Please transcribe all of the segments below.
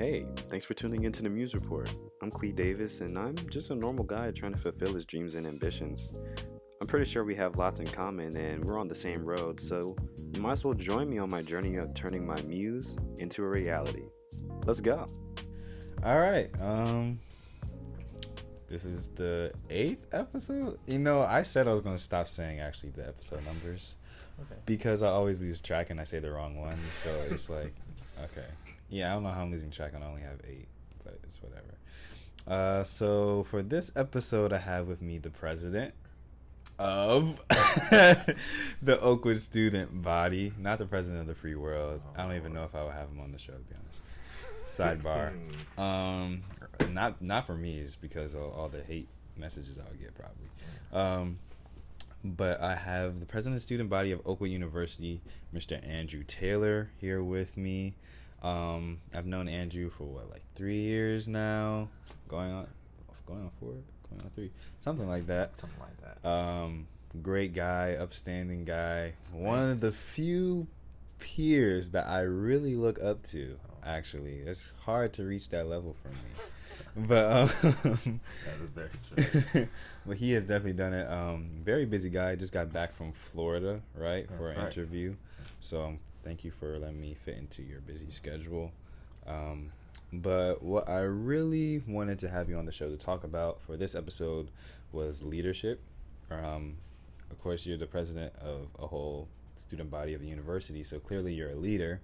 Hey, thanks for tuning into the Muse Report. I'm Clee Davis, and I'm just a normal guy trying to fulfill his dreams and ambitions. I'm pretty sure we have lots in common, and we're on the same road, so you might as well join me on my journey of turning my muse into a reality. Let's go. All right. Um, this is the eighth episode. You know, I said I was going to stop saying actually the episode numbers Okay. because I always lose track and I say the wrong one. So it's like, okay, yeah, I don't know how I'm losing track. and I only have eight, but it's whatever. Uh, so for this episode, I have with me the president of the Oakwood student body, not the president of the free world. I don't even know if I would have him on the show, to be honest. Sidebar. Um, not not for me, it's because of all the hate messages I would get probably. Um, but I have the president of student body of Oakwood University, Mr. Andrew Taylor, here with me. Um, I've known Andrew for what, like three years now, going on, going on four, going on three, something like that. Something like that. Um, great guy, upstanding guy. One of the few peers that I really look up to. Actually, it's hard to reach that level for me, but um, that is very true. but he has definitely done it. Um, very busy guy. Just got back from Florida, right, for That's an right. interview. So um, thank you for letting me fit into your busy schedule. Um, but what I really wanted to have you on the show to talk about for this episode was leadership. Um, of course, you're the president of a whole student body of a university, so clearly you're a leader.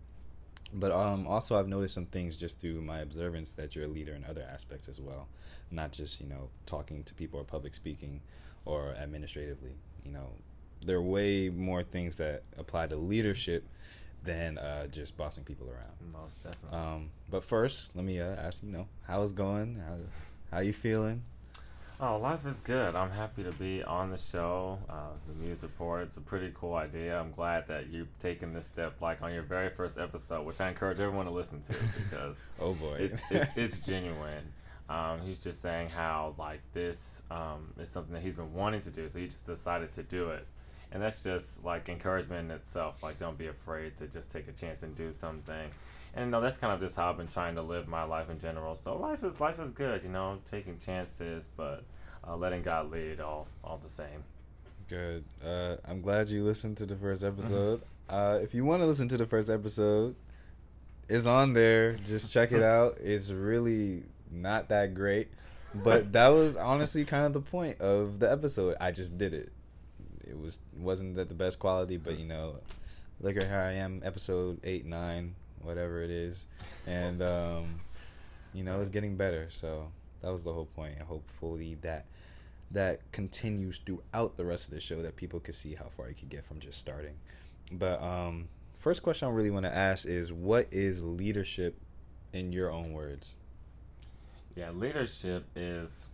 But um, also, I've noticed some things just through my observance that you're a leader in other aspects as well, not just you know talking to people or public speaking or administratively. You know, there are way more things that apply to leadership than uh, just bossing people around. Most definitely. Um, but first, let me uh, ask you, know, how is going? How how you feeling? Oh, life is good. I'm happy to be on the show. Uh, the Muse Report. It's a pretty cool idea. I'm glad that you've taken this step, like on your very first episode, which I encourage everyone to listen to because Oh boy, it's, it's, it's genuine. Um, he's just saying how like this um, is something that he's been wanting to do, so he just decided to do it, and that's just like encouragement in itself. Like, don't be afraid to just take a chance and do something. And you know, that's kind of just how I've been trying to live my life in general. So life is life is good, you know, taking chances, but uh, letting God lead, all all the same. Good. Uh, I'm glad you listened to the first episode. Uh, if you want to listen to the first episode, it's on there. Just check it out. It's really not that great, but that was honestly kind of the point of the episode. I just did it. It was wasn't that the best quality, but you know, look at here I am, episode eight, nine, whatever it is, and um, you know, it's getting better. So that was the whole point. And hopefully that that continues throughout the rest of the show that people can see how far you can get from just starting. But um first question I really want to ask is what is leadership in your own words? Yeah, leadership is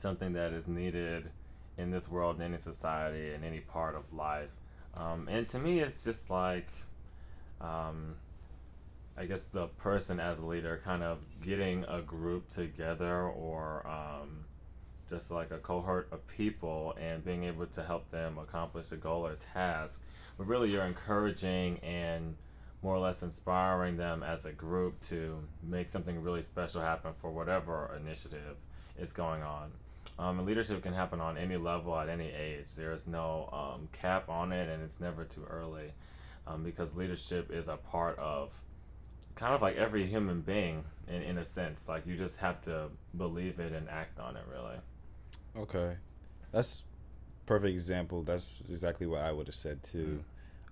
something that is needed in this world, in any society, in any part of life. Um, and to me, it's just like, um, I guess the person as a leader kind of getting a group together or um, just like a cohort of people and being able to help them accomplish a goal or task. But really, you're encouraging and more or less inspiring them as a group to make something really special happen for whatever initiative is going on. Um, and leadership can happen on any level at any age. There is no um, cap on it, and it's never too early um, because leadership is a part of kind of like every human being in, in a sense. Like you just have to believe it and act on it, really. Okay. That's perfect example. That's exactly what I would have said too.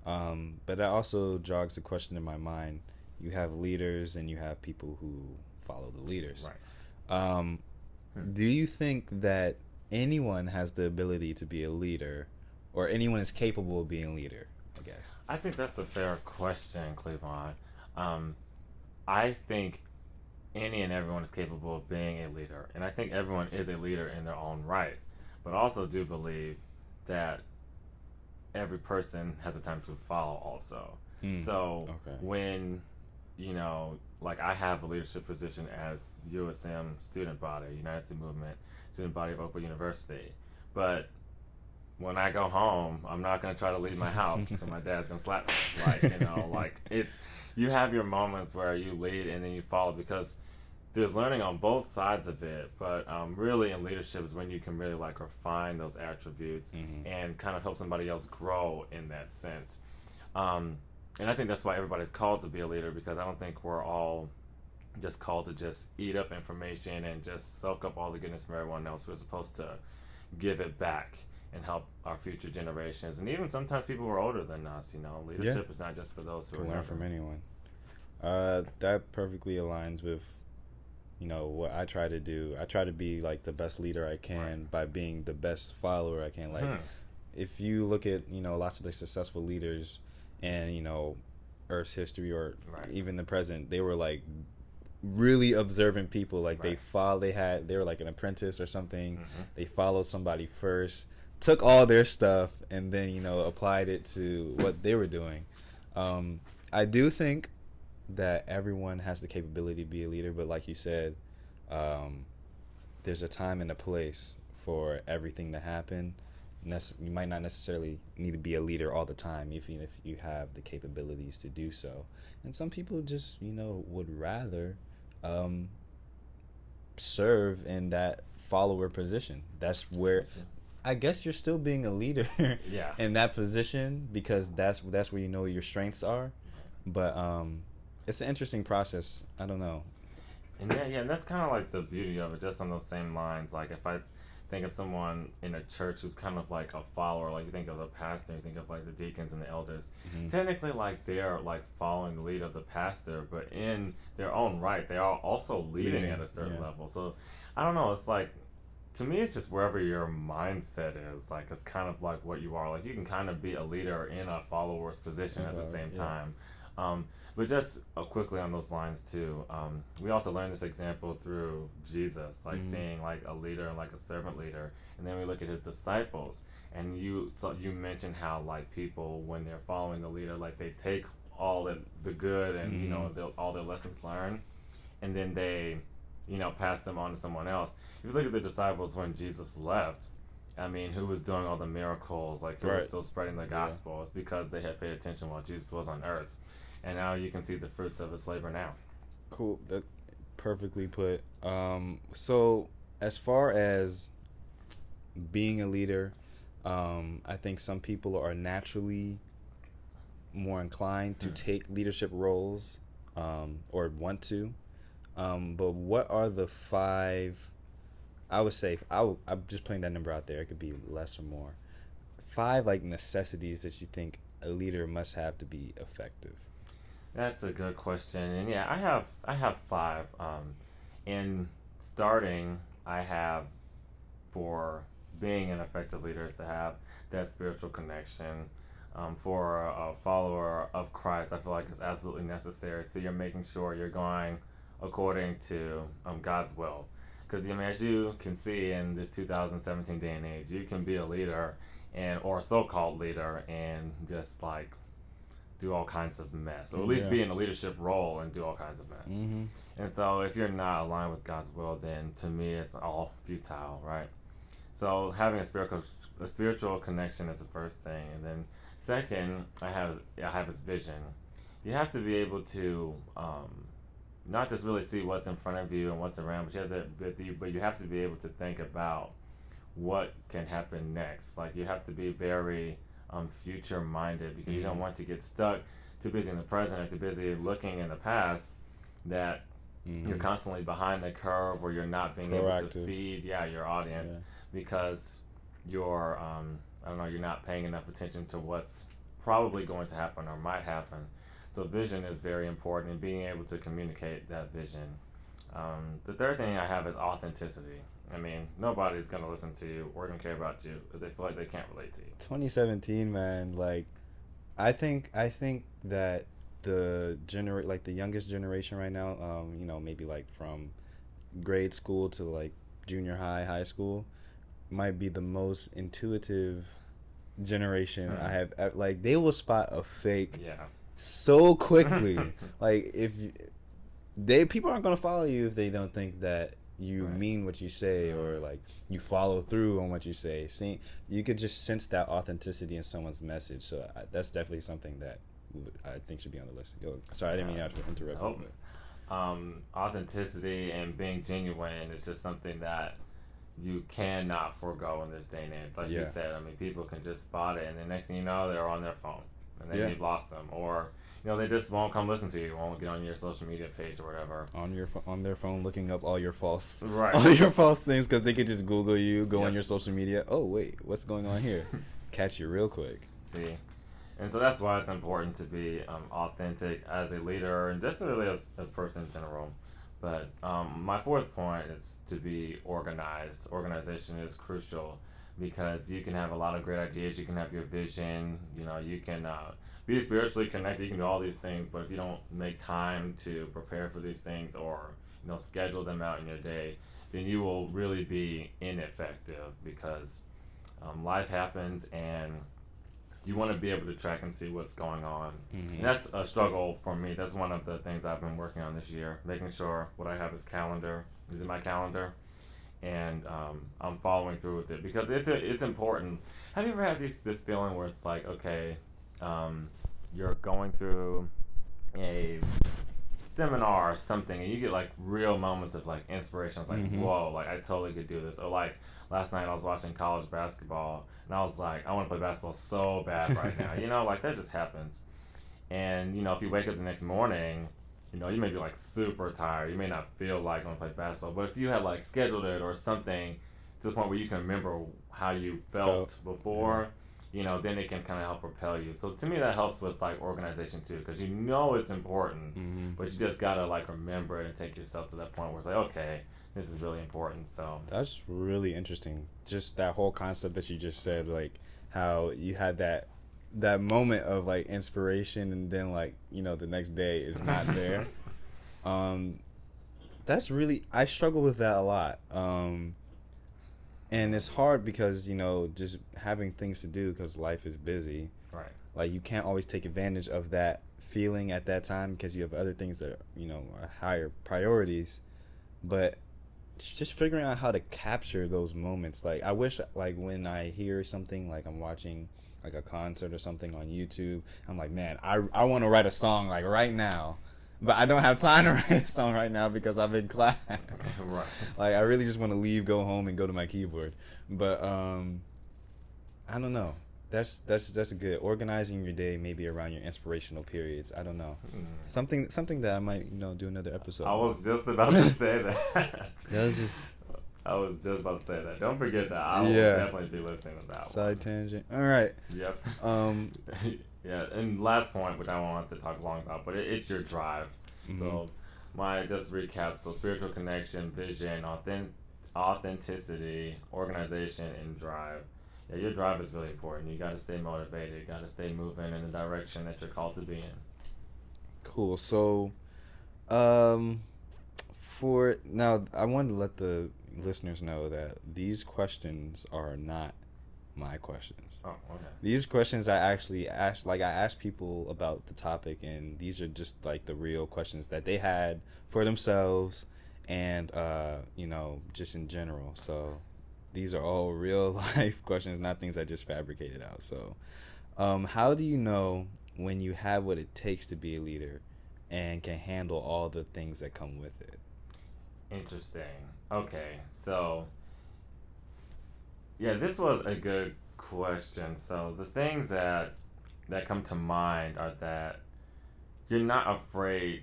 Um, but that also jogs a question in my mind. You have leaders and you have people who follow the leaders. Right. Um, Hmm. Do you think that anyone has the ability to be a leader, or anyone is capable of being a leader? I guess. I think that's a fair question, Cleavon. Um, I think any and everyone is capable of being a leader, and I think everyone is a leader in their own right. But I also do believe that every person has a time to follow, also. Hmm. So Okay. when you know, like I have a leadership position as USM student body, United Student Movement student body of Oakwood University, but when I go home, I'm not gonna try to leave my house because my dad's gonna slap me. Like you know, like it's you have your moments where you lead and then you follow because there's learning on both sides of it. But um, really, in leadership is when you can really like refine those attributes Mhm. and kind of help somebody else grow in that sense. Um, and I think that's why everybody's called to be a leader because I don't think we're all just called to just eat up information and just soak up all the goodness from everyone else. We're supposed to give it back and help our future generations, and even sometimes people who are older than us. You know, leadership is not just for those who Can are learn from anyone. Uh, that perfectly aligns with, you know, what I try to do. I try to be like the best leader I can Right. by being the best follower I can. Like, Hmm. if you look at you know lots of the successful leaders and you know Earth's history or Right. even the present, they were like really observant people. Like they follow, they had they were like an apprentice or something. Mhm. They followed somebody first, took all their stuff, and then you know applied it to what they were doing. Um, I do think that everyone has the capability to be a leader, but like you said, um, there's a time and a place for everything to happen. You might not necessarily need to be a leader all the time, even if you have the capabilities to do so. And some people just, you know, would rather um, serve in that follower position. That's where I guess you're still being a leader Yeah. in that position because that's that's where you know your strengths are. But um, it's an interesting process. I don't know. And yeah, yeah, and that's kind of like the beauty of it, just on those same lines. Like if I think of someone in a church who's kind of like a follower, like you think of the pastor, you think of like the deacons and the elders. Mhm. Technically, like they are like following the lead of the pastor, but in their own right, they are also leading, Leading, at a certain yeah. level. So I don't know. It's like to me, it's just wherever your mindset is. Like it's kind of like what you are. Like you can kind of be a leader in a follower's position at the Uh, same yeah. time. Um, but just uh, quickly on those lines too, um, we also learned this example through Jesus, like Mhm. being like a leader and like a servant leader, and then we look at his disciples, and you so you mentioned how like people when they're following the leader, like they take all the the good and you know Mhm. the, all their lessons learned, and then they you know pass them on to someone else. If you look at the disciples when Jesus left, I mean, who was doing all the miracles, like who was still spreading the Yeah. gospel? It's because they had paid attention while Jesus was on earth and now you can see the fruits of his labor now. Cool. That perfectly put. Um, so as far as being a leader, um, I think some people are naturally more inclined to Hmm. take leadership roles um, or want to. Um, but what are the five? I would say I'm just putting that number out there. It could be less or more. Five like necessities that you think a leader must have to be effective. That's a good question, and yeah, I have I have five. Um, in starting, I have for being an effective leader is to have that spiritual connection. Um, for a, a follower of Christ, I feel like it's absolutely necessary. So you're making sure you're going according to um, God's will. Because I mean, as you can see in this 2017 day and age, you can be a leader and or a so-called leader and just like do all kinds of mess, or at least Yeah. be in a leadership role and do all kinds of mess. Mm-hmm. And so, if you're not aligned with God's will, then to me, it's all futile, right? So, having a spiritual a spiritual connection is the first thing, and then second, I have I have this vision. You have to be able to um, not just really see what's in front of you and what's around, but you have to but you, but you have to be able to think about what can happen next. Like you have to be very um, future minded because you don't Mhm. want to get stuck too busy in the present or too busy looking in the past that Mm-hmm. you're constantly behind the curve or you're not being able to feed yeah your audience Yeah. because you're um, I don't know you're not paying enough attention to what's probably going to happen or might happen. So vision is very important and being able to communicate that vision. Um, the third thing I have is authenticity. I mean, nobody's gonna listen to you or gonna care about you if they feel like they can't relate to you. 2017 man like i think i think that the gener like the youngest generation right now um you know maybe like from grade school to like junior high high school might be the most intuitive generation Mhm. i have like they will spot a fake Yeah. So quickly like if they people aren't going to follow you if they don't think that you Right. mean what you say or like you follow through on what you say see you could just sense that authenticity in someone's message so I, that's definitely something that I think should be on the list. Go. Sorry, I didn't mean to interrupt. Oh. you, um, authenticity and being genuine is just something that you cannot forego in this day and age. Like you said, I mean, people can just spot it, and the next thing you know, they're on their phone, and then Yeah. you've lost them, or you know, they just won't come listen to you, won't get on your social media page or whatever. on your on their phone, looking up all your false Right. all your false things because they could just Google you, go on your social media. Oh wait, what's going on here? Catch you real quick. See, and so that's why it's important to be um, authentic as a leader, and just really as as a person in general. But um, my fourth point is to be organized. Organization is crucial because you can have a lot of great ideas. You can have your vision. You know, you can uh, be spiritually connected. You can do all these things, but if you don't make time to prepare for these things or you know schedule them out in your day, then you will really be ineffective because um, life happens and you want to be able to track and see what's going on. Mhm. And that's a struggle for me. That's one of the things I've been working on this year, making sure what I have is calendar is in my calendar, and um, I'm following through with it because it's a, it's important. Have you ever had this this feeling where it's like, okay, um, you're going through a seminar or something, and you get like real moments of like inspiration. It's like, Mhm. whoa, like I totally could do this. Or like last night I was watching college basketball, and I was like, I want to play basketball so bad right now. You know, like that just happens. And you know, if you wake up the next morning, you know, you may be like super tired. You may not feel like going to play basketball, but if you had like scheduled it or something to the point where you can remember how you felt Felt, before, you know, then it can kind of help propel you. So to me, that helps with like organization too, because you know it's important, hmm but you just gotta like remember it and take yourself to that point where it's like, okay, this is really important. So That's really interesting. Just that whole concept that you just said, like how you had that that moment of like inspiration, and then like you know the next day is not there. um, that's really I struggle with that a lot. Um, and it's hard because you know just having things to do because life is busy. right, Like you can't always take advantage of that feeling at that time because you have other things that you know are higher priorities. But just figuring out how to capture those moments. Like I wish, like when I hear something, like I'm watching like a concert or something on YouTube, I'm like, man, I I want to write a song like right now, but I don't have time to write a song right now because I'm in class. right. like I really just want to leave, go home, and go to my keyboard. But um, I don't know. That's that's that's good. Organizing your day maybe around your inspirational periods. I don't know. Mm. Something something that I might you know do another episode. I was just about to say that. That was just I was just about to say that. Don't forget that. I will Yeah. definitely be listening to that side tangent. All right. Yep. Um. yeah, and last point, which I won't have to talk long about, but it, it's your drive. mhm. So, my just recap: so spiritual connection, vision, authentic, authenticity, organization, and drive. Yeah, your drive is really important. You got to stay motivated. You got to stay moving in the direction that you're called to be in. Cool. So, um, for now, I wanted to let the listeners know that these questions are not my questions. Oh, okay. These questions I actually asked, like I asked people about the topic, and these are just like the real questions that they had for themselves, and uh, you know, just in general. So these are all real life questions, not things I just fabricated out. So, um, how do you know when you have what it takes to be a leader, and can handle all the things that come with it? Interesting. Okay, so yeah, this was a good question. So the things that that come to mind are that you're not afraid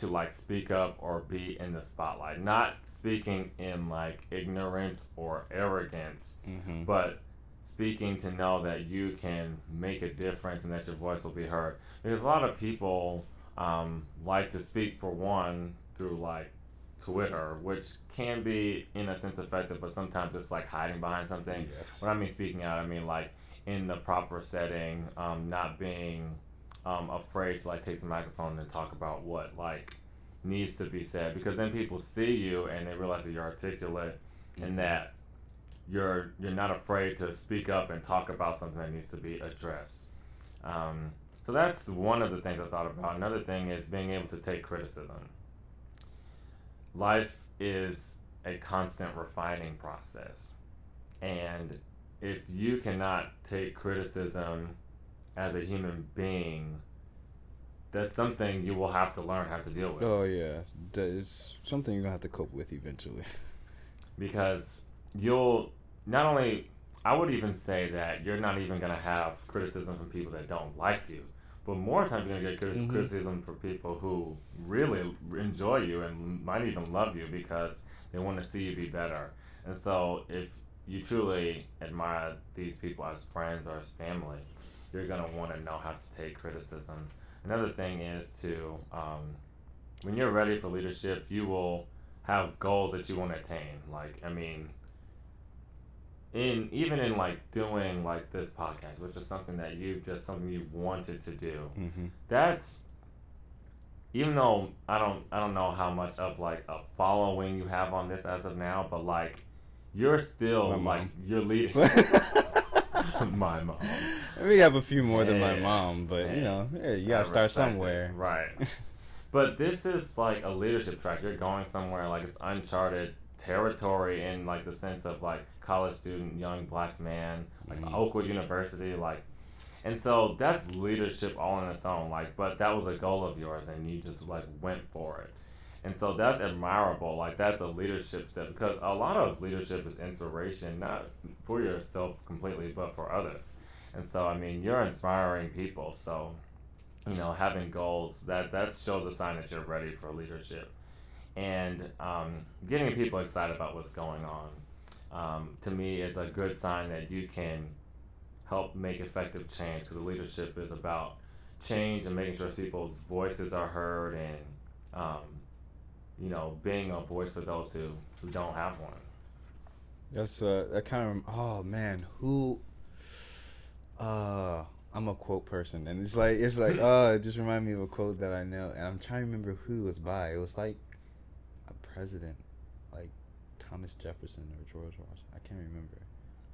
to like speak up or be in the spotlight. Not speaking in like ignorance or arrogance, Mm-hmm. but speaking to know that you can make a difference and that your voice will be heard. Because a lot of people um, like to speak for one through like Twitter, which can be in a sense effective, but sometimes it's like hiding behind something. Yes. When I mean speaking out, I mean like in the proper setting, um, not being um, afraid to like take the microphone and talk about what like needs to be said, because then people see you and they realize that you're articulate and that you're you're not afraid to speak up and talk about something that needs to be addressed. Um, so that's one of the things I thought about. Another thing is being able to take criticism. Life is a constant refining process, and if you cannot take criticism as a human being, that's something you will have to learn how to deal with. Oh yeah, is something you're gonna have to cope with eventually. because you'll not only I would even say that you're not even gonna have criticism from people that don't like you, but more times you're gonna get Mhm. criticism from people who really enjoy you and might even love you because they want to see you be better. And so if you truly admire these people as friends or as family, you're gonna want to know how to take criticism. Another thing is to um, when you're ready for leadership, you will have goals that you want to attain. Like, I mean, in even in like doing like this podcast, which is something that you've just something you wanted to do. hmm That's even though I don't I don't know how much of like a following you have on this as of now, but like you're still My mom. like you're leading. my mom. we have a few more than my mom, but you know, yeah, you gotta start respect it. somewhere. Right. But this is like a leadership track. You're going somewhere like it's uncharted territory in like the sense of like college student, young black man, like Mhm. Oakwood University, like and so that's leadership all in its own. Like but that was a goal of yours and you just like went for it. And so that's admirable. Like that's a leadership step because a lot of leadership is inspiration, not for yourself completely, but for others. And so I mean you're inspiring people. So you know, having goals that that shows a sign that you're ready for leadership, and um, getting people excited about what's going on. Um, to me, is a good sign that you can help make effective change because leadership is about change and making sure people's voices are heard and um, you know being a voice for those who, who don't have one. That's uh, that kind of. Oh man, who? Uh, I'm a quote person, and it's like it's like oh, it just reminded me of a quote that I know, and I'm trying to remember who it was by. It was like president, like Thomas Jefferson or George Washington. I can't remember,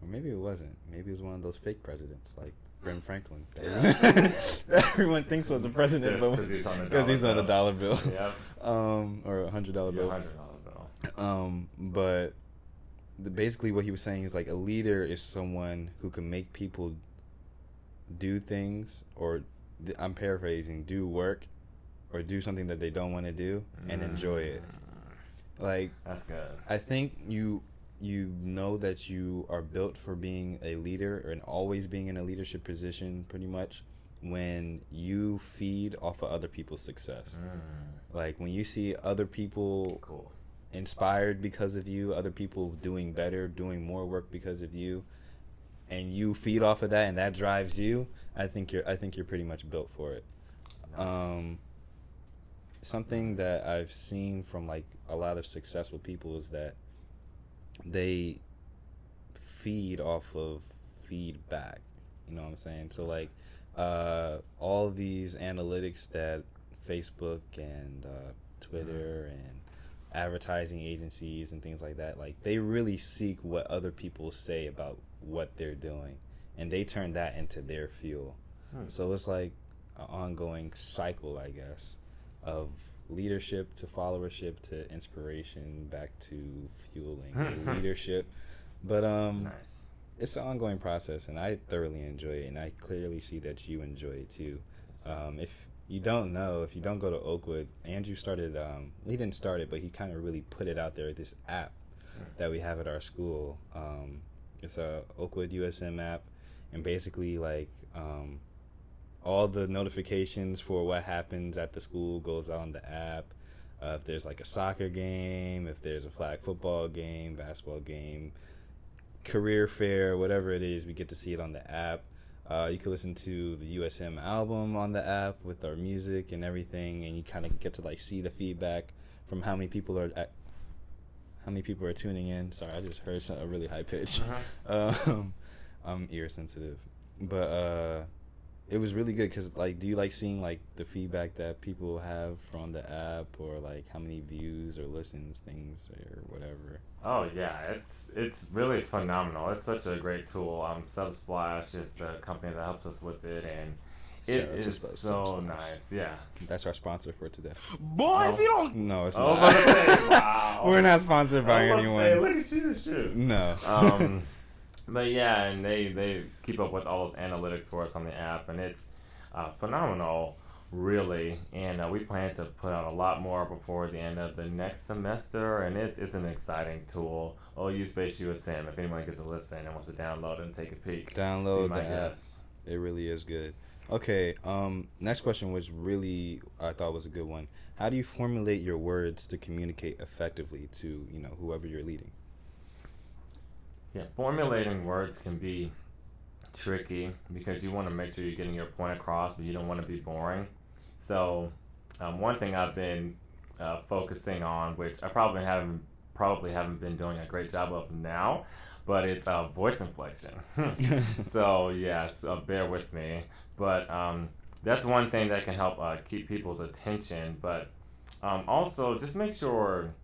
or maybe it wasn't. Maybe it was one of those fake presidents, like Ben Franklin. Yeah. everyone, thinks was a president, Just but 'cause he's on the because he's on the dollar bill, Yep. um, or a hundred dollar bill. hundred dollar bill. Um, but the, basically, what he was saying is like a leader is someone who can make people do things, or I'm paraphrasing, do work, or do something that they don't want to do and enjoy it. Like That's good. I think you you know that you are built for being a leader and always being in a leadership position, pretty much when you feed off of other people's success. Mm, Like when you see other people cool. inspired because of you, other people doing better, doing more work because of you, and you feed off of that and that drives you, I think you're I think you're pretty much built for it. Nice. Um something that I've seen from like a lot of successful people is that they feed off of feedback. You know what I'm saying? So like uh all these analytics that Facebook and uh, Twitter and advertising agencies and things like that, like they really seek what other people say about what they're doing, and they turn that into their fuel. Hmm. So it's like an ongoing cycle, I guess, of leadership to followership to inspiration back to fueling leadership. But um, nice. it's an ongoing process, and I thoroughly enjoy it, and I clearly see that you enjoy it too. Um, if you don't know, if you don't go to Oakwood, Andrew started. Um, he didn't start it, but he kind of really put it out there. This app that we have at our school. Um, it's a Oakwood USM app, and basically like um, all the notifications for what happens at the school goes on the app. Uh, if there's like a soccer game, if there's a flag football game, basketball game, career fair, whatever it is, we get to see it on the app. Uh, you can listen to the USM album on the app with our music and everything, and you kind of get to like see the feedback from how many people are at, how many people are tuning in. Sorry, I just heard a really high pitch. Uh-huh. Um, I'm ear sensitive, but uh, it was really good because like, do you like seeing like the feedback that people have from the app, or like how many views or listens, things or whatever? Oh yeah, it's it's really phenomenal. It's such a great tool. Um, Subsplash is the company that helps us with it, and it Shout out is so Subsplash. nice. Yeah. That's our sponsor for today. Boy, if you don't No, it's Oh, not. was about to say, wow. We're not sponsored by I was about say, anyone. look at you, shoot. No. um, but yeah, and they they keep up with all those analytics for us on the app, and it's uh, phenomenal really. And uh, we plan to put out a lot more before the end of the next semester, and it's, it's an exciting tool. OU Space USM, if anyone gets a listen and wants to download and take a peek. Download the app. It really is good. Okay, um, next question was really I thought was a good one. How do you formulate your words to communicate effectively to you know whoever you're leading? Yeah, formulating words can be tricky because you want to make sure you're getting your point across, but you don't want to be boring. So, um, one thing I've been uh, focusing on, which I probably haven't probably haven't been doing a great job of now, but it's uh, voice inflection. so yeah, so bear with me. But um, that's one thing that can help uh, keep people's attention. But um, also, just make sure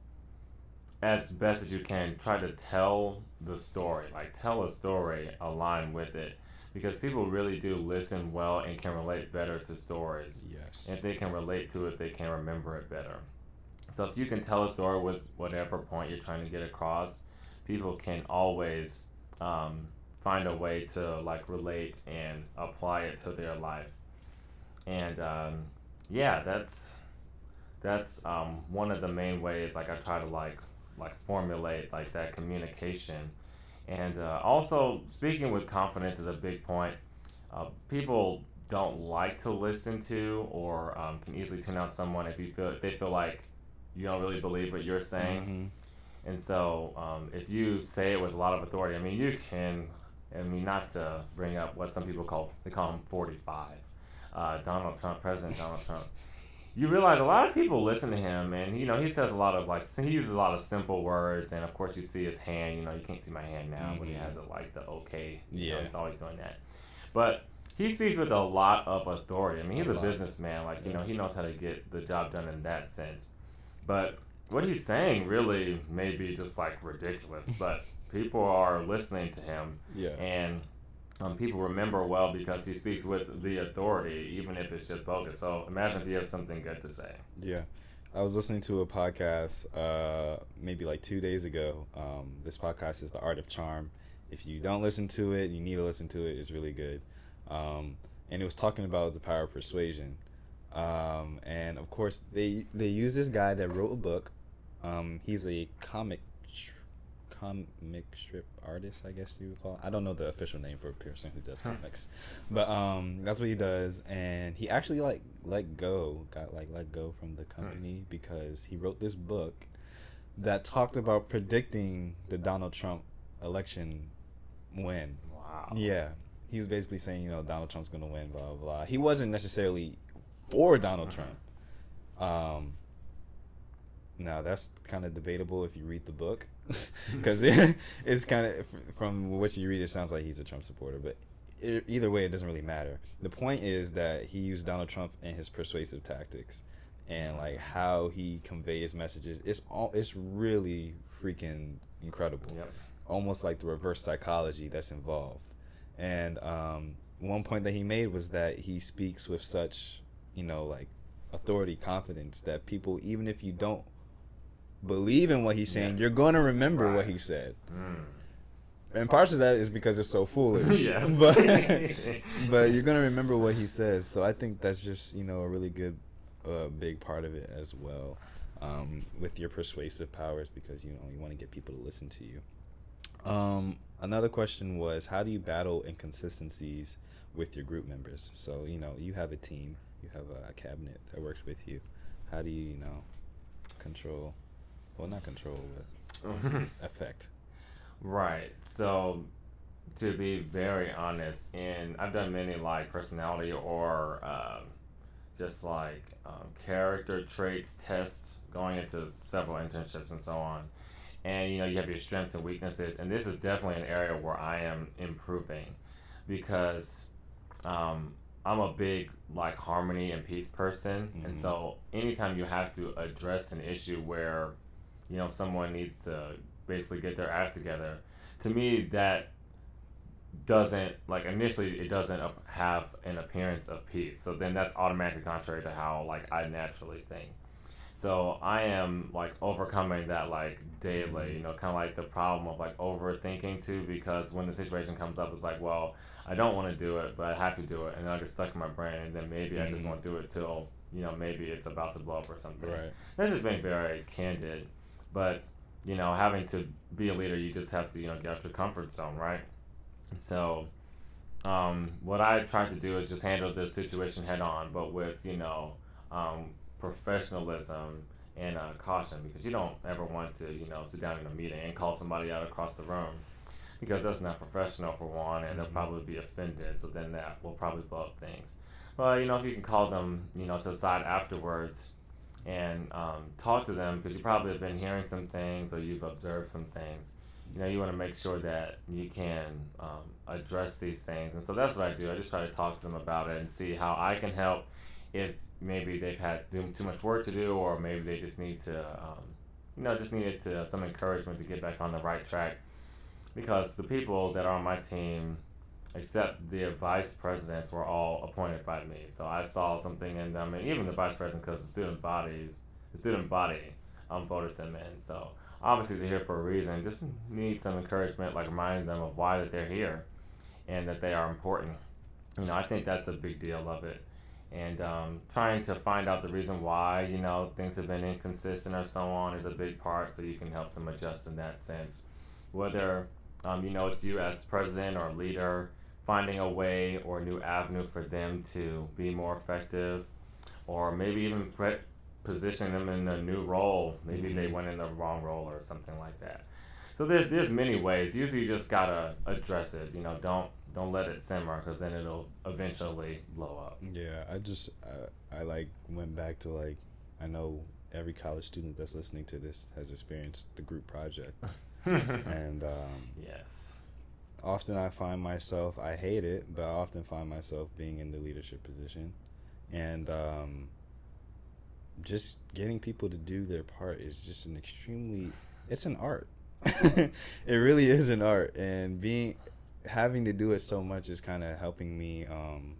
as best as you can try to tell the story like tell a story align with it. Because people really do listen well and can relate better to stories. Yes. if they can relate to it they can remember it better. So if you can tell a story with whatever point you're trying to get across people can always um, find a way to like relate and apply it to their life. And um, yeah that's that's um, one of the main ways like i try to like like formulate like that communication and uh, also speaking with confidence is a big point uh, people don't like to listen to or um, can easily tune out someone if you feel if they feel like you don't really believe what you're saying Mhm. and so, um, if you say it with a lot of authority, I mean, you can, I mean, not to bring up what some people call, they call him 45. Uh, Donald Trump, President Donald Trump. You realize a lot of people listen to him, and, you know, he says a lot of, like, he uses a lot of simple words, and of course, you see his hand, you know, you can't see my hand now, but he has, the, like, the okay. You know, Yeah. he's always doing that. But he speaks with a lot of authority. I mean, he's A a businessman. Like, you know, he knows how to get the job done in that sense. But what he's saying really may be just like ridiculous, but people are listening to him, Yeah. and um, people remember well because he speaks with the authority, even if it's just bogus. So imagine if you have something good to say. Yeah. I was listening to a podcast uh, maybe like two days ago. Um, this podcast is The Art of Charm. If you don't listen to it, you need to listen to it. It's really good. Um, and it was talking about the power of persuasion. Um, and of course, they they use this guy that wrote a book. Um, he's a comic comic strip artist, I guess you would call. It. I don't know the official name for a person who does comics, but um, that's what he does. And he actually like let go, got like let go from the company because he wrote this book that talked about predicting the Donald Trump election win. Wow. Yeah, he was basically saying, you know, Donald Trump's going to win, blah blah blah. He wasn't necessarily for Donald Mhm. Trump. Um, now that's kind of debatable if you read the book, because it, it's kind of from what you read, it sounds like he's a Trump supporter. But e either way, it doesn't really matter. The point is that he used Donald Trump and his persuasive tactics, and like how he conveys messages. It's all. It's really freaking incredible Yep. almost like the reverse psychology that's involved. And um, one point that he made was that he speaks with such, you know, like authority, confidence that people, even if you don't believe in what he's saying, Yeah. you're going to remember what he said. Mm. And part of that is because it's so foolish. But but you're going to remember what he says. So I think that's just, you know, a really good uh, big part of it as well. Um, with your persuasive powers because you know you want to get people to listen to you. Um, another question was how do you battle inconsistencies with your group members? So you know you have a team, you have a cabinet that works with you. How do you you know control? Well, not control, but effect. Right. So, to be very honest, and I've done many like personality or um, just like um, character traits tests going into several internships and so on. And you know, you have your strengths and weaknesses, and this is definitely an area where I am improving because um, I'm a big like harmony and peace person, and Mhm. so anytime you have to address an issue where you know someone needs to basically get their act together to me that doesn't like initially it doesn't have an appearance of peace so then that's automatically contrary to how like i naturally think So I am like overcoming that like daily, you know, kind of like the problem of like overthinking too, because when the situation comes up, it's like, well, I don't want to do it, but I have to do it, and then I get stuck in my brain, and then maybe I just Mhm. won't do it till you know maybe it's about to blow up or something. Right. That's just being very candid, but you know, having to be a leader, you just have to you know get out your comfort zone, right? So, um, what I try to do is just handle this situation head on, but with you know um, professionalism and uh, caution, because you don't ever want to you know sit down in a meeting and call somebody out across the room. Because that's not professional for one, and they'll Mhm. probably be offended. So then that will probably blow up things. Well, you know, if you can call them, you know, to the side afterwards and um, talk to them because you probably have been hearing some things or you've observed some things. You know, you want to make sure that you can um, address these things, and so that's what I do. I just try to talk to them about it and see how I can help. If maybe they've had too much work to do, or maybe they just need to, um, you know, just needed to some encouragement to get back on the right track. Because the people that are on my team, except the vice presidents, were all appointed by me. So I saw something in them, and even the vice president, because the student bodies, the student body, um, voted them in. So obviously they're here for a reason. Just need some encouragement, like reminding them of why that they're here, and that they are important. You know, I think that's a big deal of it. And um, trying to find out the reason why, you know, things have been inconsistent or so on is a big part, so you can help them adjust in that sense. Whether, um, you know, it's you as president or leader, finding a way or a new avenue for them to be more effective, or maybe even pre- positioning them in a new role. Maybe they Mhm. went in the wrong role or something like that. So there's there's many ways. Usually you just gotta address it. You know, don't don't let it simmer because then it'll eventually blow up. Yeah, I just I, I like went back to like I know every college student that's listening to this has experienced the group project, and um, yes. Often I find myself I hate it, but I often find myself being in the leadership position, and um, just getting people to do their part is just an extremely it's an art. it really is an art, and being having to do it so much is kind of helping me. Um,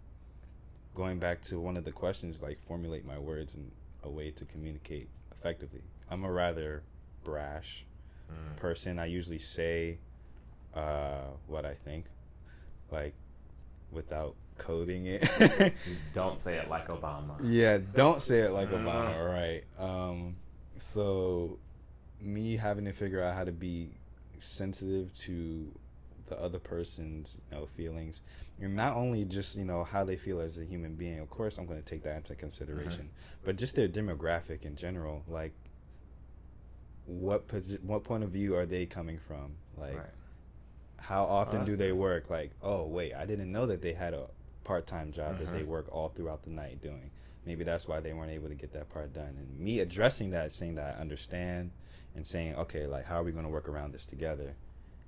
going back to one of the questions, like formulate my words in a way to communicate effectively. I'm a rather brash Mm. person. I usually say uh, what I think, like without coding it. Don't say it like Obama. yeah, don't say it like Mhm. Obama, right? Um, so, me having to figure out how to be sensitive to the other person's you know feelings, and not only just you know how they feel as a human being. Of course, I'm going to take that into consideration, but just their demographic in general, like. What posi- what point of view are they coming from? Like, right. How often do they work? Like, oh wait, I didn't know that they had a part-time job that they Mhm. work all throughout the night doing. Maybe that's why they weren't able to get that part done. And me addressing that, saying that I understand, and saying, okay, like, how are we going to work around this together?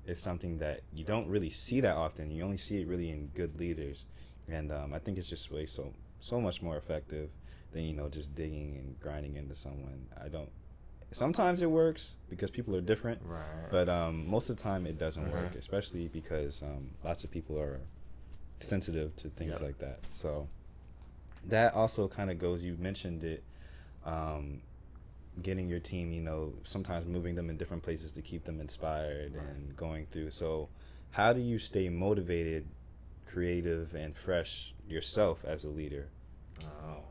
Is something that you don't really see that often. You only see it really in good leaders, and um, I think it's just way so so much more effective than you know just digging and grinding into someone. I don't. Sometimes it works because people are different, Right. but um, most of the time it doesn't work, Mhm. especially because um, lots of people are sensitive to things Yep. like that. So that also kind of goes. You mentioned it, um, getting your team. You know, sometimes moving them in different places to keep them inspired Right. and going through. So, how do you stay motivated, creative, and fresh yourself as a leader? Oh.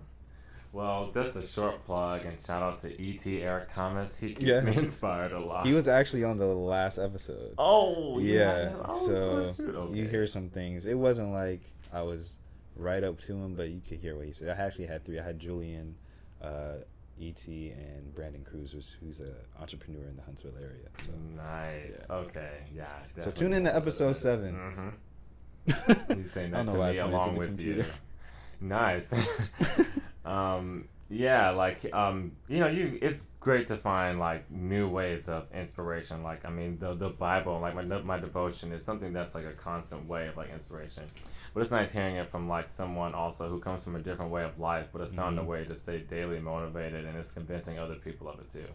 Well, just a short plug and shout out to E.T. Eric Thomas. He keeps Yeah. me inspired a lot. He was actually on the last episode. Oh, you yeah. Oh, so okay. you hear some things. It wasn't like I was right up to him, but you could hear what he said. I actually had three. I had Julian, uh, Et, and Brandon Cruz, who's, who's an entrepreneur in the Huntsville area. So, Nice. Yeah. Okay. Yeah. so tune in to episode seven. Mm-hmm. He's saying I that don't know to why I me pointed to along the with computer. you. Nice. um, yeah, like um, you know, you it's great to find like new ways of inspiration. Like I mean, the the Bible, like my my devotion is something that's like a constant way of like inspiration. But it's nice hearing it from like someone also who comes from a different way of life, but has found a Mhm. way to stay daily motivated and it's convincing other people of it too.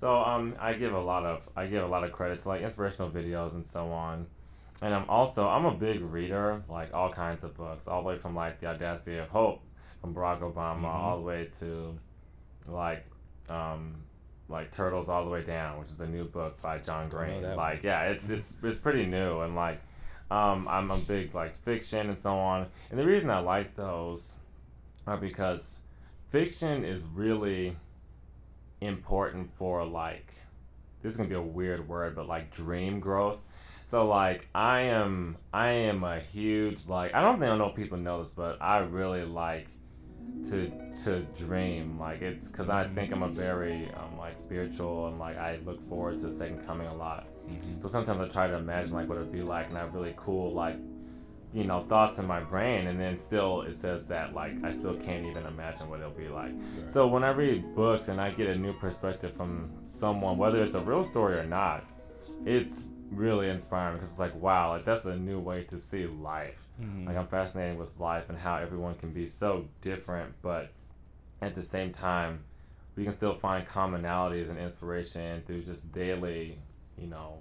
So um, I give a lot of I give a lot of credit to like inspirational videos and so on. And I'm also I'm a big reader, like all kinds of books, all the way from like The Audacity of Hope from Barack Obama, Mhm. all the way to like um, like Turtles All the Way Down, which is a new book by John Green. Like, yeah, it's it's it's pretty new and like um, I'm a big like fiction and so on. And the reason I like those are because fiction is really important for like this is gonna be a weird word, but like dream growth. So like I am I am a huge like I don't think I know if people know this, but I really like to to dream like it's because I think I'm a very um, like spiritual and like I look forward to the second coming a lot. Mhm. So sometimes I try to imagine like what it'd be like and I have really cool like you know thoughts in my brain and then still it says that like I still can't even imagine what it'll be like. Right. So when I read books and I get a new perspective from someone, whether it's a real story or not, it's really inspiring because it's like wow, like that's a new way to see life. Mhm. Like I'm fascinated with life and how everyone can be so different, but at the same time, we can still find commonalities and inspiration through just daily, you know,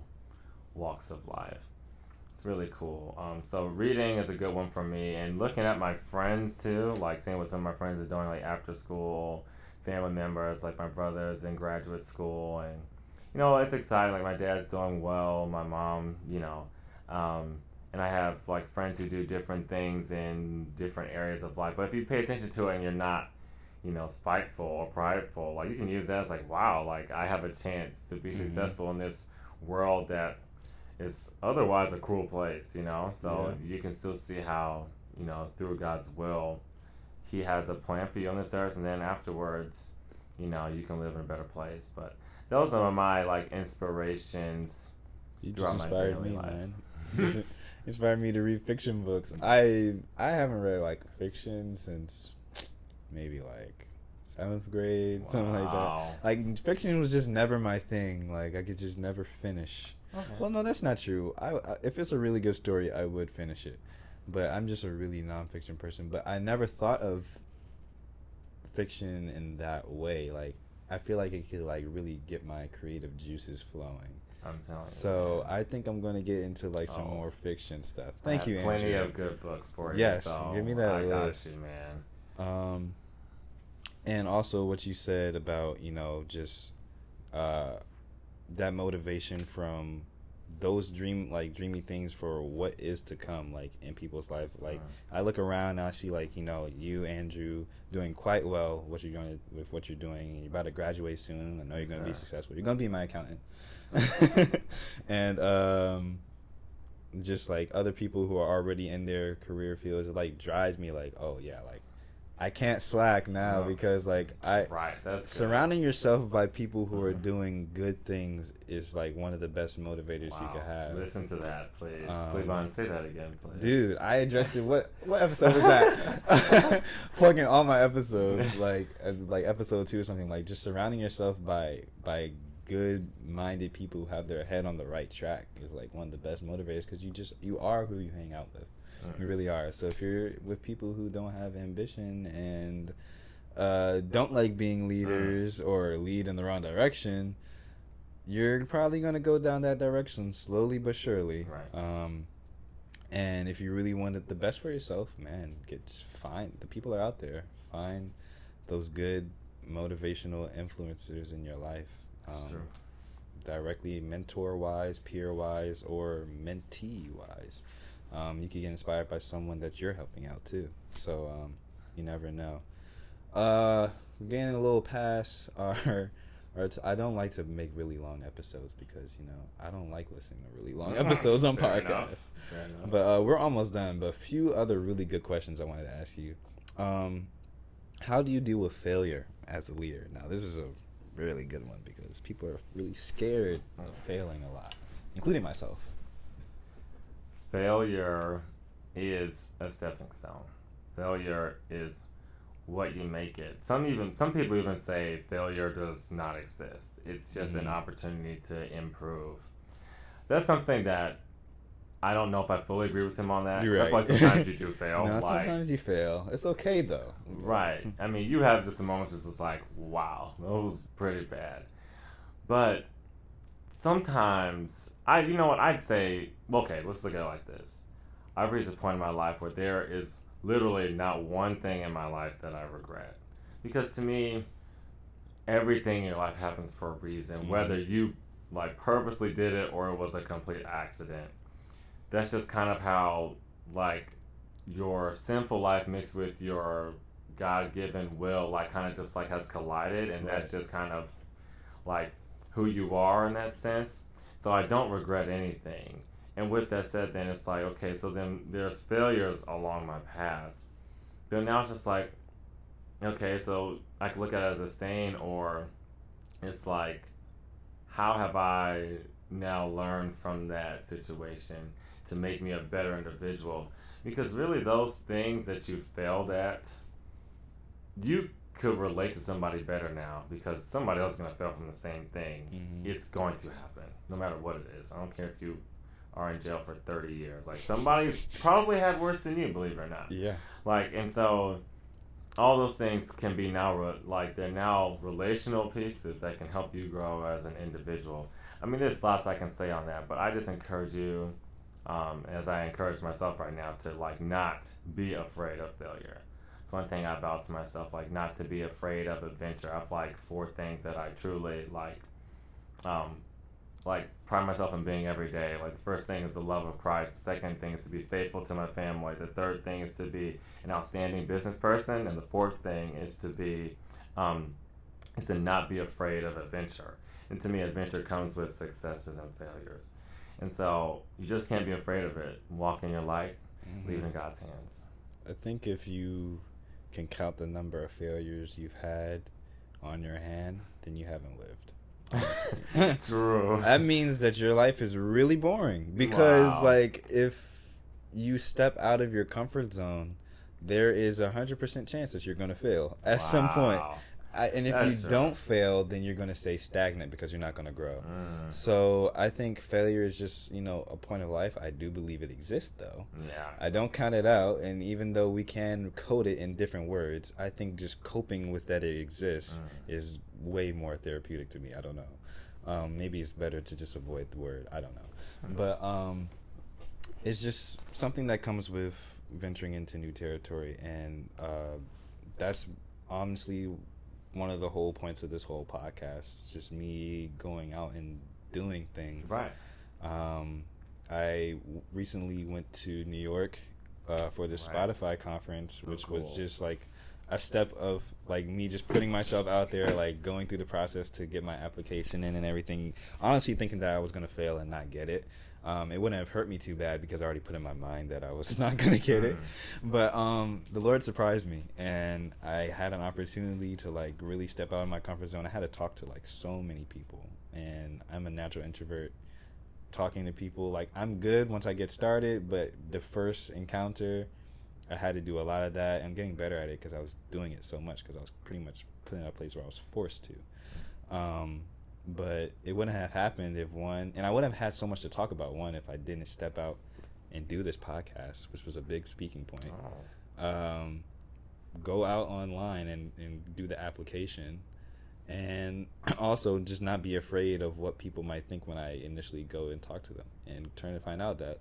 walks of life. It's really cool. Um, so reading is a good one for me, and looking at my friends too, like seeing what some of my friends are doing, like after school, family members, like my brothers in graduate school, and you know, it's exciting. Like my dad's doing well, my mom, you know, um, and I have like friends who do different things in different areas of life. But if you pay attention to it and you're not, you know, spiteful or prideful, like you can use that as like, wow, like I have a chance to be Mhm. successful in this world that is otherwise a cruel place, you know. So you can still see how, you know, through God's will, He has a plan for you on this earth, and then afterwards, you know, you can live in a better place. But those are my like inspirations. You just inspired me, life. man. Just inspired me to read fiction books. I I haven't read like fiction since maybe like seventh grade, something like that. Like fiction was just never my thing. Like I could just never finish. Okay. Well, no, that's not true. I, I if it's a really good story, I would finish it. But I'm just a really nonfiction person. But I never thought of fiction in that way. Like I feel like it could like really get my creative juices flowing. I'm telling you. So man. I think I'm gonna get into like some Oh. more fiction stuff. Thank you, Plenty Andrew. of good books for you. Yes, so give me that I list. You, man. Um, and also what you said about you know just uh, that motivation from those dream like dreamy things for what is to come like in people's life. Like i look around and i see like you know you andrew doing quite well what you're going to with what you're doing you're about to graduate soon i know you're going to be successful. You're going to be my accountant. And um just like other people who are already in their career fields it like drives me like oh yeah like i can't slack now No. because like i right. That's good. surrounding yourself by people who are Mhm. doing good things is like one of the best motivators you can have Listen to that, please. Um, Cleavon, say that again, please. dude i addressed it what what episode was that fucking all my episodes like uh, like episode two or something like just surrounding yourself by by good minded people who have their head on the right track is like one of the best motivators because you just you are who you hang out with Mm. you really are. So if you're with people who don't have ambition and uh, don't like being leaders or lead in the wrong direction, you're probably gonna go down that direction slowly but surely. Right. Um, and if you really wanted the best for yourself, man, get find the people are out there. Find those good motivational influencers in your life. Um, directly mentor wise, peer wise, or mentee wise. Um, you could get inspired by someone that you're helping out too. So um, you never know. Uh, we're getting a little past our. our t- I don't like to make really long episodes because you know I don't like listening to really long episodes on Fair podcasts. enough. Enough. But uh, we're almost done. But a few other really good questions I wanted to ask you. Um, how do you deal with failure as a leader? Now, this is a really good one because people are really scared of failing a lot, including myself. Failure is a stepping stone. Failure is what you make it. Some even some people even say failure does not exist. It's just an Mhm. opportunity to improve. That's something that I don't know if I fully agree with him on that. You're That's right. why sometimes you do fail. no, like, sometimes you fail. It's okay though. Right. I mean, you have just moments just like, wow, that was pretty bad. But sometimes, I, you know what, I'd say, okay, let's look at it like this. I've reached a point in my life where there is literally not one thing in my life that I regret. Because to me, everything in your life happens for a reason, Mhm. whether you like purposely did it or it was a complete accident. That's just kind of how like your sinful life mixed with your God given will like kind of just like has collided and that's just kind of like who you are in that sense. So I don't regret anything. And with that said, then it's like, okay, so then there's failures along my path. But now it's just like, okay, so I can look at it as a stain, or it's like, how have I now learned from that situation to make me a better individual? Because really, those things that you failed at, you could relate to somebody better now because somebody else is going to fail from the same thing. Mhm. It's going to happen, no matter what it is. I don't care if you are in jail for 30 years. Like, somebody probably had worse than you, believe it or not. Yeah. Like, and so all those things can be now, re- like, they're now relational pieces that can help you grow as an individual. I mean, there's lots I can say on that, but I just encourage you, um, as I encourage myself right now, to, like, not be afraid of failure. It's one thing I vow to myself, like, not to be afraid of adventure. I've, like, four things that I truly, like, um, like pride myself in being every day. Like the first thing is the love of Christ. The second thing is to be faithful to my family. The third thing is to be an outstanding business person, and the fourth thing is to be, um, is to not be afraid of adventure. And to me, adventure comes with successes and failures. And so you just can't be afraid of it. Walk in your light, Mhm. leave in God's hands. I think if you can count the number of failures you've had on your hand, then you haven't lived. True. that means that your life is really boring because Wow. like if you step out of your comfort zone there is a hundred percent chance that you're going to fail at some point Wow. I, and if That's you true. don't fail then you're going to stay stagnant because you're not going to grow Mm, so i think failure is just you know a point of life i do believe it exists though yeah. I don't count it out, and even though we can code it in different words, I think just coping with that it exists Mm. is way more therapeutic to me. I don't know. Um, maybe it's better to just avoid the word. I don't know, but um, it's just something that comes with venturing into new territory, and uh, that's honestly one of the whole points of this whole podcast. Just me going out and doing things. Right. Um, I w- recently went to New York uh, for the Right. Spotify conference, Oh, which was just like a step of like me just putting myself out there, like going through the process to get my application in and everything. Honestly, thinking that I was gonna fail and not get it. Um, it wouldn't have hurt me too bad because I already put in my mind that I was not gonna get it. Mm. But um, the Lord surprised me, and I had an opportunity to like really step out of my comfort zone. I had to talk to like so many people, and I'm a natural introvert. Talking to people, like I'm good once I get started, but the first encounter, I had to do a lot of that. I'm getting better at it because I was doing it so much because I was pretty much put in a place where I was forced to. Um, but it wouldn't have happened if one, and I wouldn't have had so much to talk about one if I didn't step out and do this podcast, which was a big speaking point Oh. um, go out online and, and do the application and also just not be afraid of what people might think when I initially go and talk to them and turn to find out that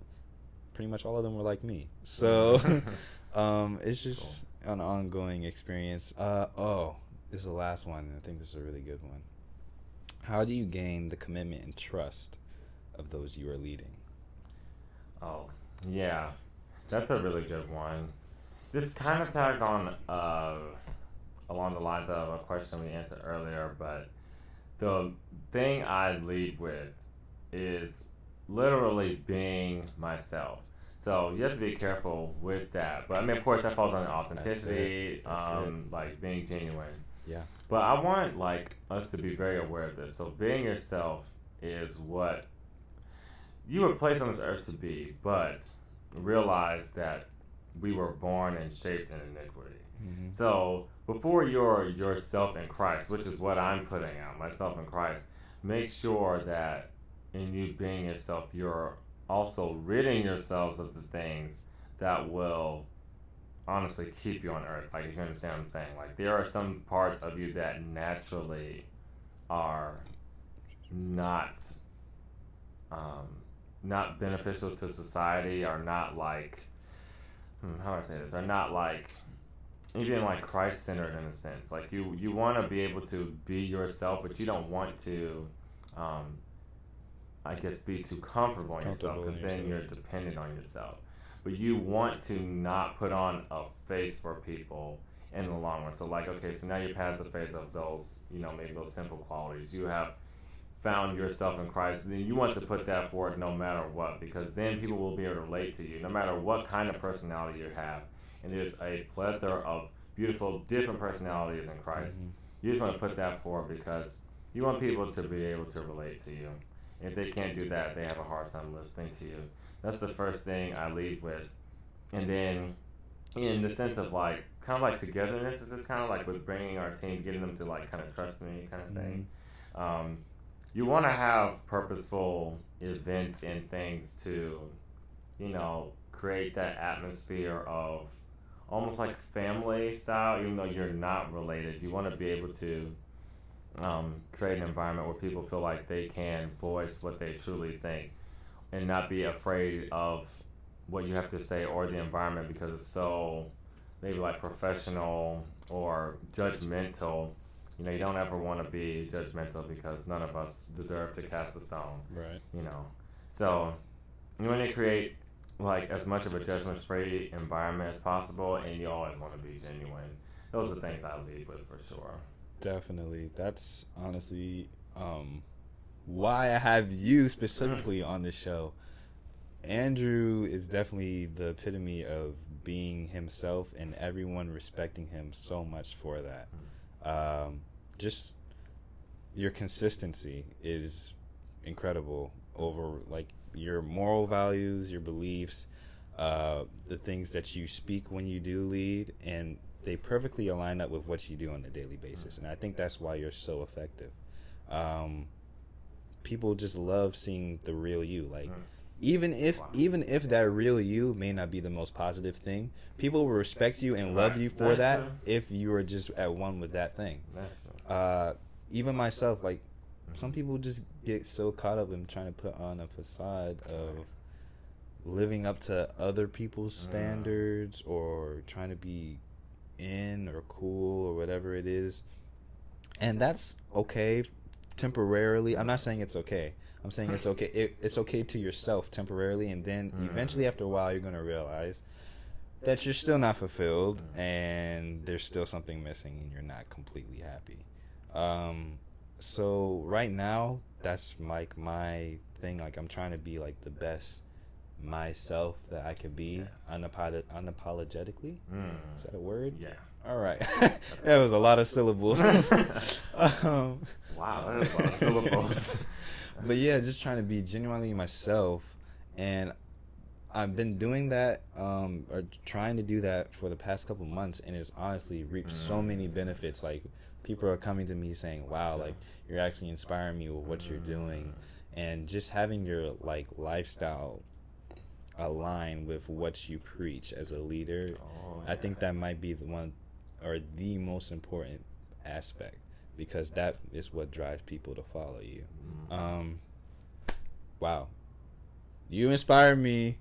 pretty much all of them were like me. So um, it's just an ongoing experience. Uh, oh, this is the last one. and I think this is a really good one. How do you gain the commitment and trust of those you are leading? Oh, yeah. That's a really good one. This kind of tags on uh, along the lines of a question we answered earlier, but the thing I lead with is literally being myself. So you have to be careful with that. But I mean, of course, that falls under authenticity, That's it. um, like being genuine. Yeah. But I want like us to be very aware of this. So being yourself is what you were placed on this earth to be, but realize that we were born and shaped in iniquity. Mm-hmm. So before you're yourself in Christ, which is what I'm putting out, myself in Christ, make sure that in you being yourself, you're also ridding yourselves of the things that will honestly keep you on earth. Like if you understand what I'm saying. Like there are some parts of you that naturally are not um, not beneficial to society, are not like hmm, how do I say this? Are not like even like Christ centered in a sense. Like you you want to be able to be yourself, but you don't want to, um, I guess, be too comfortable in yourself because then you're dependent on yourself. But you want to not put on a face for people in the long run. So like, okay, so now you're past the face of those, you know, maybe those simple qualities. You have found yourself in Christ, then you want to put that forward no matter what, because then people will be able to relate to you, no matter what kind of personality you have. And there's a plethora of beautiful, different personalities in Christ. Mm-hmm. You just want to put that forward because you want people to be able to relate to you. If they can't do that, they have a hard time listening to you. That's the first thing I lead with. And then, in the sense of like, kind of like togetherness, is just kind of like with bringing our team, getting them to like kind of trust me, kind of thing. Um, you want to have purposeful events and things to, you know, create that atmosphere of almost like family style, even though you're not related. You want to be able to um, create an environment where people feel like they can voice what they truly think and not be afraid of what you have to say or the environment because it's so maybe like professional or judgmental. You know, you don't ever want to be judgmental because none of us deserve to cast a stone Right. you know. So you want to create like as much of a judgment free environment as possible and you always want to be genuine. Those are things I leave with for sure. Definitely. That's honestly um, why I have you specifically on the show. Andrew is definitely the epitome of being himself and everyone respecting him so much for that. Um, just your consistency is incredible over like your moral values, your beliefs, uh, the things that you speak when you do lead, and they perfectly align up with what you do on a daily basis. And I think that's why you're so effective. Um, people just love seeing the real you. Like, even if Wow. even if that real you may not be the most positive thing, people will respect you and love you for that if you are just at one with that thing. Uh, even myself, like some people just get so caught up in trying to put on a facade of living up to other people's Mm. standards or trying to be in or cool or whatever it is. And that's okay temporarily. I'm not saying it's okay. I'm saying it's okay. It, it's okay to yourself temporarily, and then Mm. eventually, after a while, you're gonna realize that you're still not fulfilled, and there's still something missing, and you're not completely happy. Um, so right now, that's like my thing. Like I'm trying to be like the best myself that I could be, Yes. unapolo- unapologetically. Mm. Is that a word? Yeah. All right. that was a lot of syllables. um, Wow, that is a lot of syllables. but yeah, just trying to be genuinely myself, and I've been doing that, um, or trying to do that for the past couple months, and it's honestly reaped so many benefits. Like people are coming to me saying, "Wow, like you're actually inspiring me with what you're doing," and just having your like lifestyle align with what you preach as a leader. Oh, I think that might be the one or the most important aspect because that is what drives people to follow you. Um, wow, you inspire me.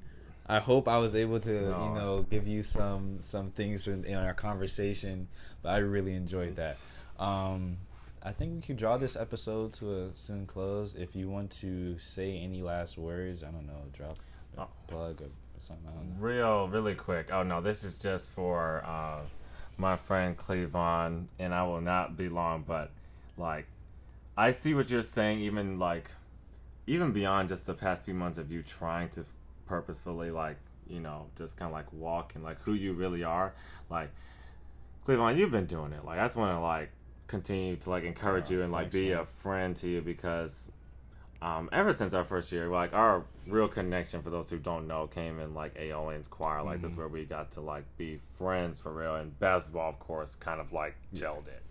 I hope I was able to, No. you know, give you some some things in, in our conversation. But I really enjoyed that. Um, I think we can draw this episode to a soon close. If you want to say any last words, I don't know, drop a Oh. plug or something. I don't know. Real, really quick. Oh no, this is just for uh, my friend Cleavon, and I will not be long. But like, I see what you're saying. Even like, even beyond just the past few months of you trying to purposefully like, you know, just kind of like walk and like who you really are. Like, Cleavon, you've been doing it. Like, I just want to like continue to like encourage Oh, you and like thanks, be man. a friend to you because um, ever since our first year, like our real connection for those who don't know came in like Aeolian's choir. Like this, Mhm. where we got to like be friends for real, and basketball, of course, kind of like gelled it.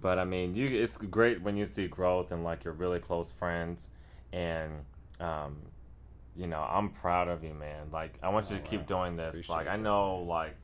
But I mean, you it's great when you see growth and like you're really close friends, and um, you know I'm proud of you, man. Like I want you to Oh, keep doing this. Appreciate like I know, man. like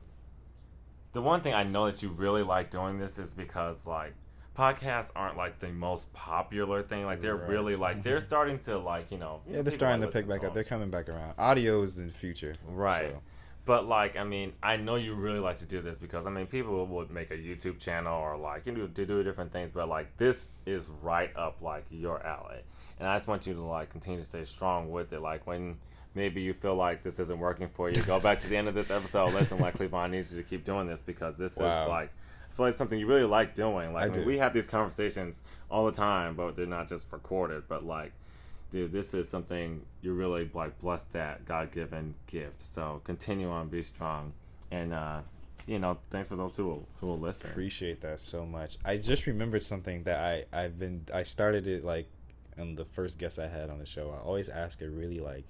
the one thing I know that you really like doing this is because like podcasts aren't like the most popular thing. Like they're Right. really like they're starting to like you know Yeah, they're starting to pick back to up. They're coming back around. Audio is in the future. Right. so- But like, I mean, I know you really like to do this because I mean, people would make a YouTube channel or like you know to do different things, but like this is right up like your alley, and I just want you to like continue to stay strong with it. Like when maybe you feel like this isn't working for you, go back to the end of this episode, listen, like Cleavon needs you to keep doing this because this Wow. is like like something you really like doing. Like I mean, do. we have these conversations all the time, but they're not just recorded, but like dude, this is something you're really like blessed at, God given gift. So continue on, be strong, and uh, you know, thanks for those who will who will listen. Appreciate that so much. I just remembered something that I I've been I started it like on the first guest I had on the show. I always ask a really like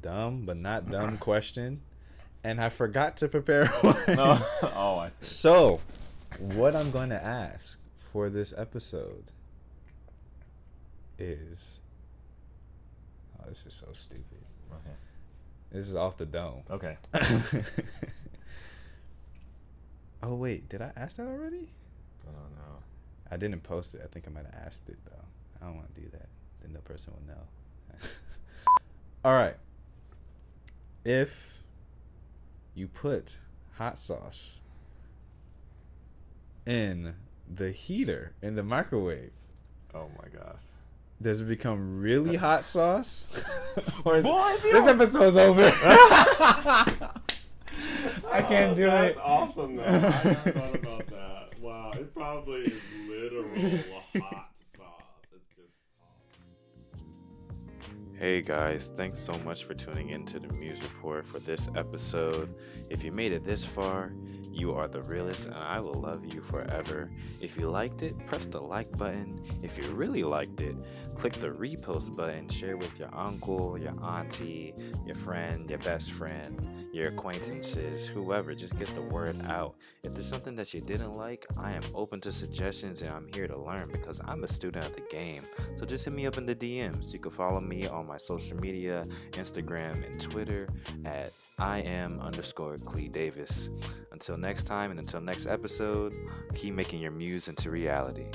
dumb but not dumb question, and I forgot to prepare one. oh, oh, I see. So, what I'm going to ask for this episode is. Oh, this is so stupid. Okay. This is off the dome. Okay. oh, wait. Did I ask that already? I don't know. I didn't post it. I think I might have asked it, though. I don't want to do that. Then the person will know. All right. If you put hot sauce in the heater in the microwave, Oh my gosh. does it become really hot sauce? or is Boy, you this episode's over. I can't do it. awesome though. I never thought about that. Wow, it probably is literal hot Hey guys, thanks so much for tuning in to the Muse Report for this episode. If you made it this far, you are the realest and I will love you forever. If you liked it, press the like button. If you really liked it, click the repost button, share with your uncle, your auntie, your friend, your best friend, your acquaintances, whoever. Just get the word out. If there's something that you didn't like, I am open to suggestions and I'm here to learn because I'm a student of the game. So just hit me up in the DMs. You can follow me on my social media, Instagram and Twitter at I am underscore Clee Davis. Until next time and until next episode, keep making your muse into reality.